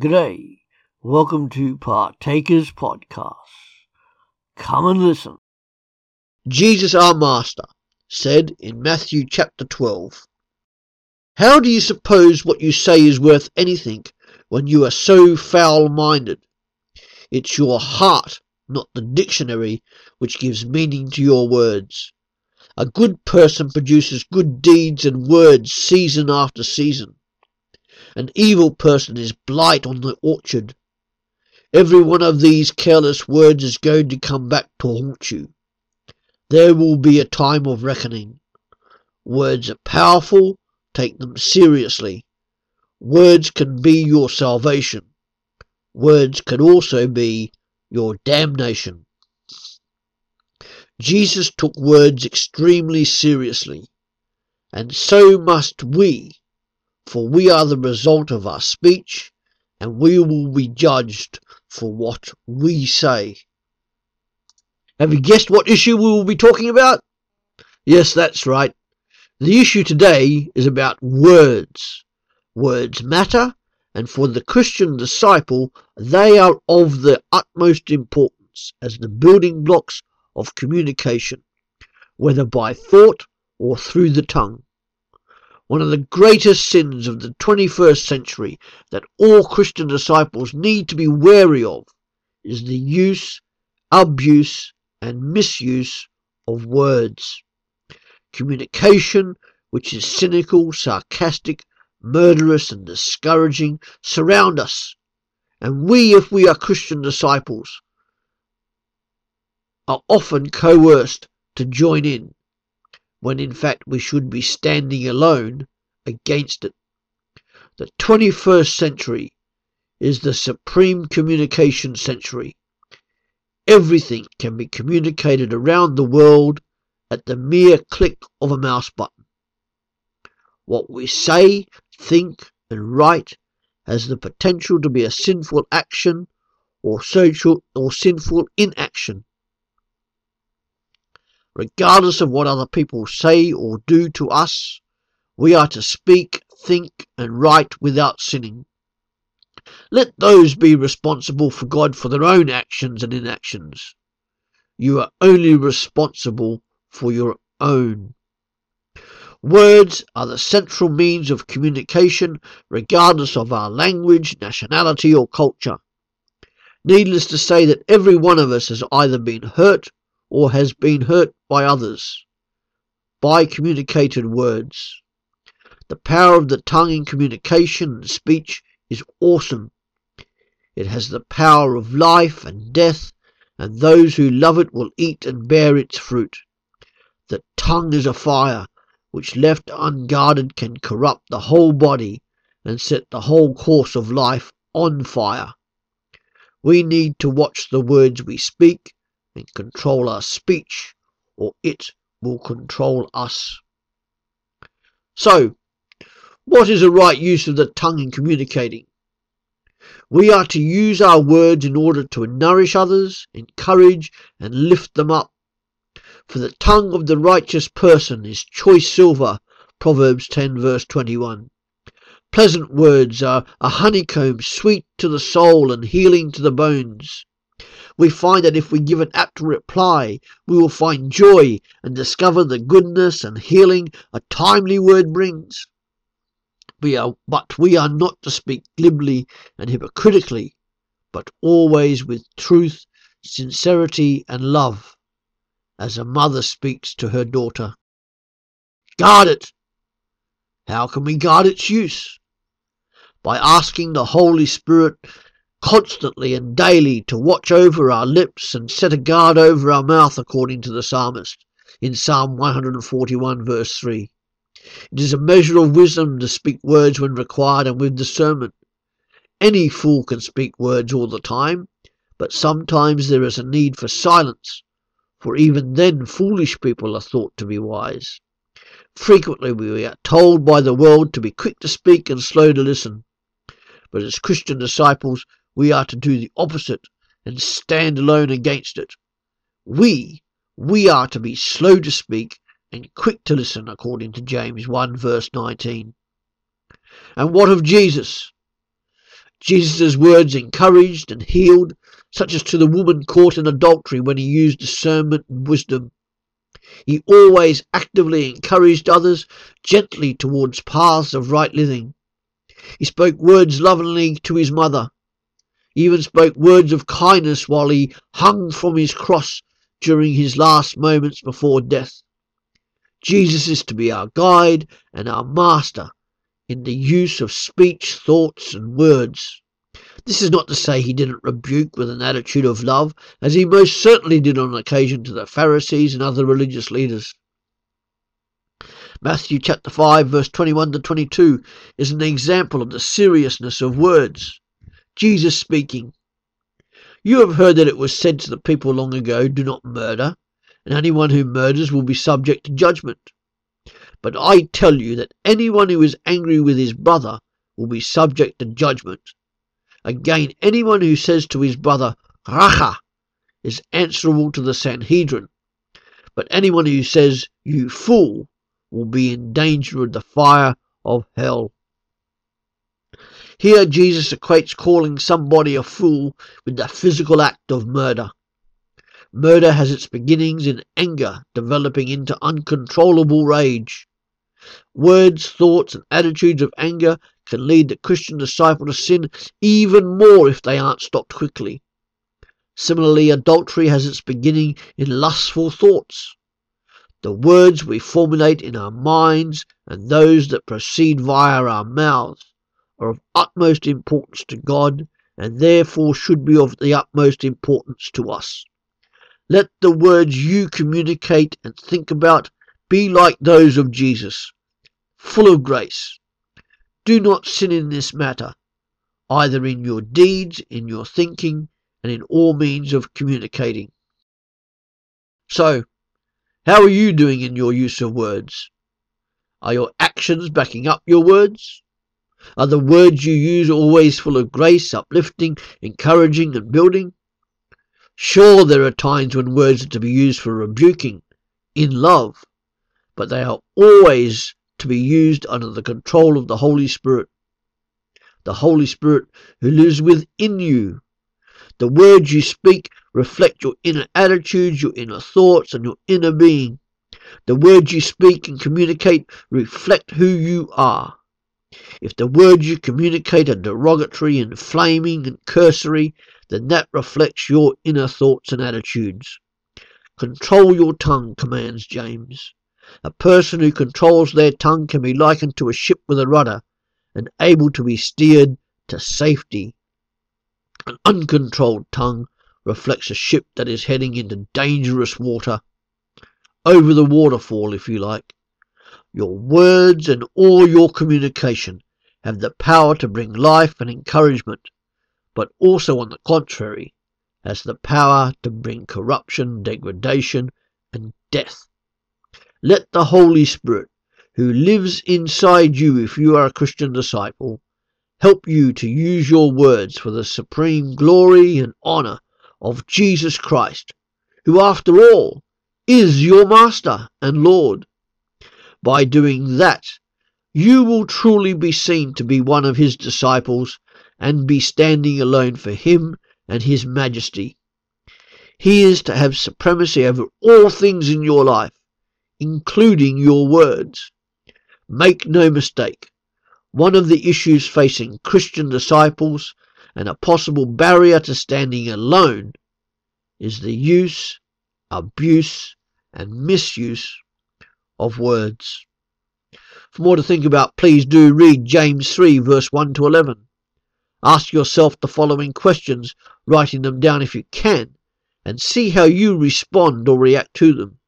G'day. Welcome to Partakers Podcast. Come and listen. Jesus our Master said in Matthew chapter 12, How do you suppose what you say is worth anything when you are so foul-minded? It's your heart, not the dictionary, which gives meaning to your words. A good person produces good deeds and words season after season. An evil person is blight on the orchard. Every one of these careless words is going to come back to haunt you. There will be a time of reckoning. Words are powerful, take them seriously. Words can be your salvation. Words can also be your damnation. Jesus took words extremely seriously, and so must we, for we are the result of our speech, and we will be judged for what we say. Have you guessed what issue we will be talking about? Yes, that's right. The issue today is about words. Words matter, and for the Christian disciple, they are of the utmost importance as the building blocks of communication, whether by thought or through the tongue. One of the greatest sins of the 21st century that all Christian disciples need to be wary of is the use, abuse, and misuse of words. Communication, which is cynical, sarcastic, murderous, and discouraging, surround us. And we, if we are Christian disciples, are often coerced to join in when in fact we should be standing alone against it. The 21st century is the supreme communication century. Everything can be communicated around the world at the mere click of a mouse button. What we say, think, and write has the potential to be a sinful action or social or sinful inaction regardless of what other people say or do to us. We are to speak, think, and write without sinning. Let those be responsible for God for their own actions and inactions. You are only responsible for your own. Words are the central means of communication, regardless of our language, nationality, or culture. Needless to say that every one of us has either been hurt or has been hurt by others by communicated words. The power of the tongue in communication and speech is awesome. It has the power of life and death, and those who love it will eat and bear its fruit. The tongue is a fire, which left unguarded can corrupt the whole body and set the whole course of life on fire. We need to watch the words we speak and control our speech, or it will control us. So, what is the right use of the tongue in communicating? We are to use our words in order to nourish others, encourage, and lift them up. For the tongue of the righteous person is choice silver, Proverbs 10 verse 21. Pleasant words are a honeycomb sweet to the soul and healing to the bones we find that if we give an apt reply, we will find joy and discover the goodness and healing a timely word brings. We are, but we are not to speak glibly and hypocritically, but always with truth, sincerity, and love, as a mother speaks to her daughter. Guard it! How can we guard its use? By asking the Holy Spirit constantly and daily to watch over our lips and set a guard over our mouth, according to the psalmist in Psalm 141, verse 3. It is a measure of wisdom to speak words when required and with discernment. Any fool can speak words all the time, but sometimes there is a need for silence, for even then foolish people are thought to be wise. Frequently we are told by the world to be quick to speak and slow to listen. But as Christian disciples, we are to do the opposite and stand alone against it. We, we are to be slow to speak and quick to listen, according to James 1 verse 19. And what of Jesus? Jesus' words encouraged and healed, such as to the woman caught in adultery when he used discernment and wisdom. He always actively encouraged others gently towards paths of right living. He spoke words lovingly to his mother. He even spoke words of kindness while he hung from his cross during his last moments before death. Jesus is to be our guide and our master in the use of speech, thoughts, and words. This is not to say he didn't rebuke with an attitude of love, as he most certainly did on occasion to the Pharisees and other religious leaders. Matthew chapter 5 verse 21 to 22 is an example of the seriousness of words. Jesus speaking, You have heard that it was said to the people long ago, Do not murder, and anyone who murders will be subject to judgment. But I tell you that anyone who is angry with his brother will be subject to judgment. Again, anyone who says to his brother, Racha, is answerable to the Sanhedrin. But anyone who says, You fool, will be in danger of the fire of hell. Here, Jesus equates calling somebody a fool with the physical act of murder. Murder has its beginnings in anger, developing into uncontrollable rage. Words, thoughts, and attitudes of anger can lead the Christian disciple to sin even more if they aren't stopped quickly. Similarly, adultery has its beginning in lustful thoughts. The words we formulate in our minds and those that proceed via our mouths are of utmost importance to God and therefore should be of the utmost importance to us. Let the words you communicate and think about be like those of Jesus, full of grace. Do not sin in this matter, either in your deeds, in your thinking, and in all means of communicating. So, how are you doing in your use of words? Are your actions backing up your words? Are the words you use always full of grace, uplifting, encouraging, and building? Sure, there are times when words are to be used for rebuking, in love, but they are always to be used under the control of the Holy Spirit. The Holy Spirit who lives within you. The words you speak reflect your inner attitudes, your inner thoughts, and your inner being. The words you speak and communicate reflect who you are. If the words you communicate are derogatory, inflaming, and cursory, then that reflects your inner thoughts and attitudes. Control your tongue, commands James. A person who controls their tongue can be likened to a ship with a rudder and able to be steered to safety. An uncontrolled tongue reflects a ship that is heading into dangerous water. Over the waterfall, if you like. Your words and all your communication have the power to bring life and encouragement but also, on the contrary, has the power to bring corruption, degradation, and death. Let the Holy Spirit, who lives inside you if you are a Christian disciple, help you to use your words for the supreme glory and honor of Jesus Christ, who, after all, is your Master and Lord. By doing that, you will truly be seen to be one of his disciples and be standing alone for him and his majesty. He is to have supremacy over all things in your life, including your words. Make no mistake, one of the issues facing Christian disciples and a possible barrier to standing alone is the use, abuse, and misuse of words. For more to think about, please do read James 3, verse 1 to 11. Ask yourself the following questions, writing them down if you can, and see how you respond or react to them.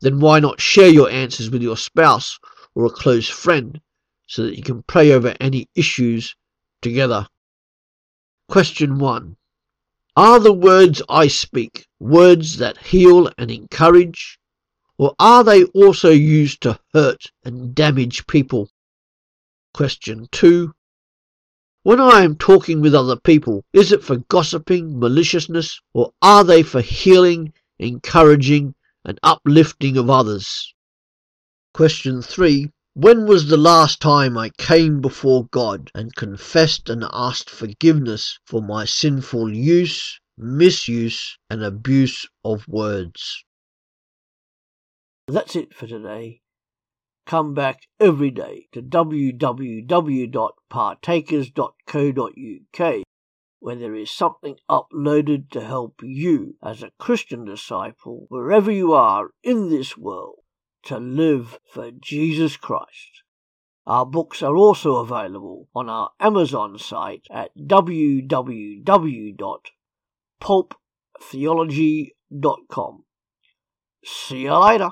Then why not share your answers with your spouse or a close friend so that you can pray over any issues together? Question 1. Are the words I speak words that heal and encourage, or are they also used to hurt and damage people? Question 2. When I am talking with other people, is it for gossiping, maliciousness, or are they for healing, encouraging, and uplifting of others? Question 3. When was the last time I came before God and confessed and asked forgiveness for my sinful use, misuse, and abuse of words? That's it for today. Come back every day to www.partakers.co.uk where there is something uploaded to help you as a Christian disciple, wherever you are in this world, to live for Jesus Christ. Our books are also available on our Amazon site at www.pulptheology.com. See you later.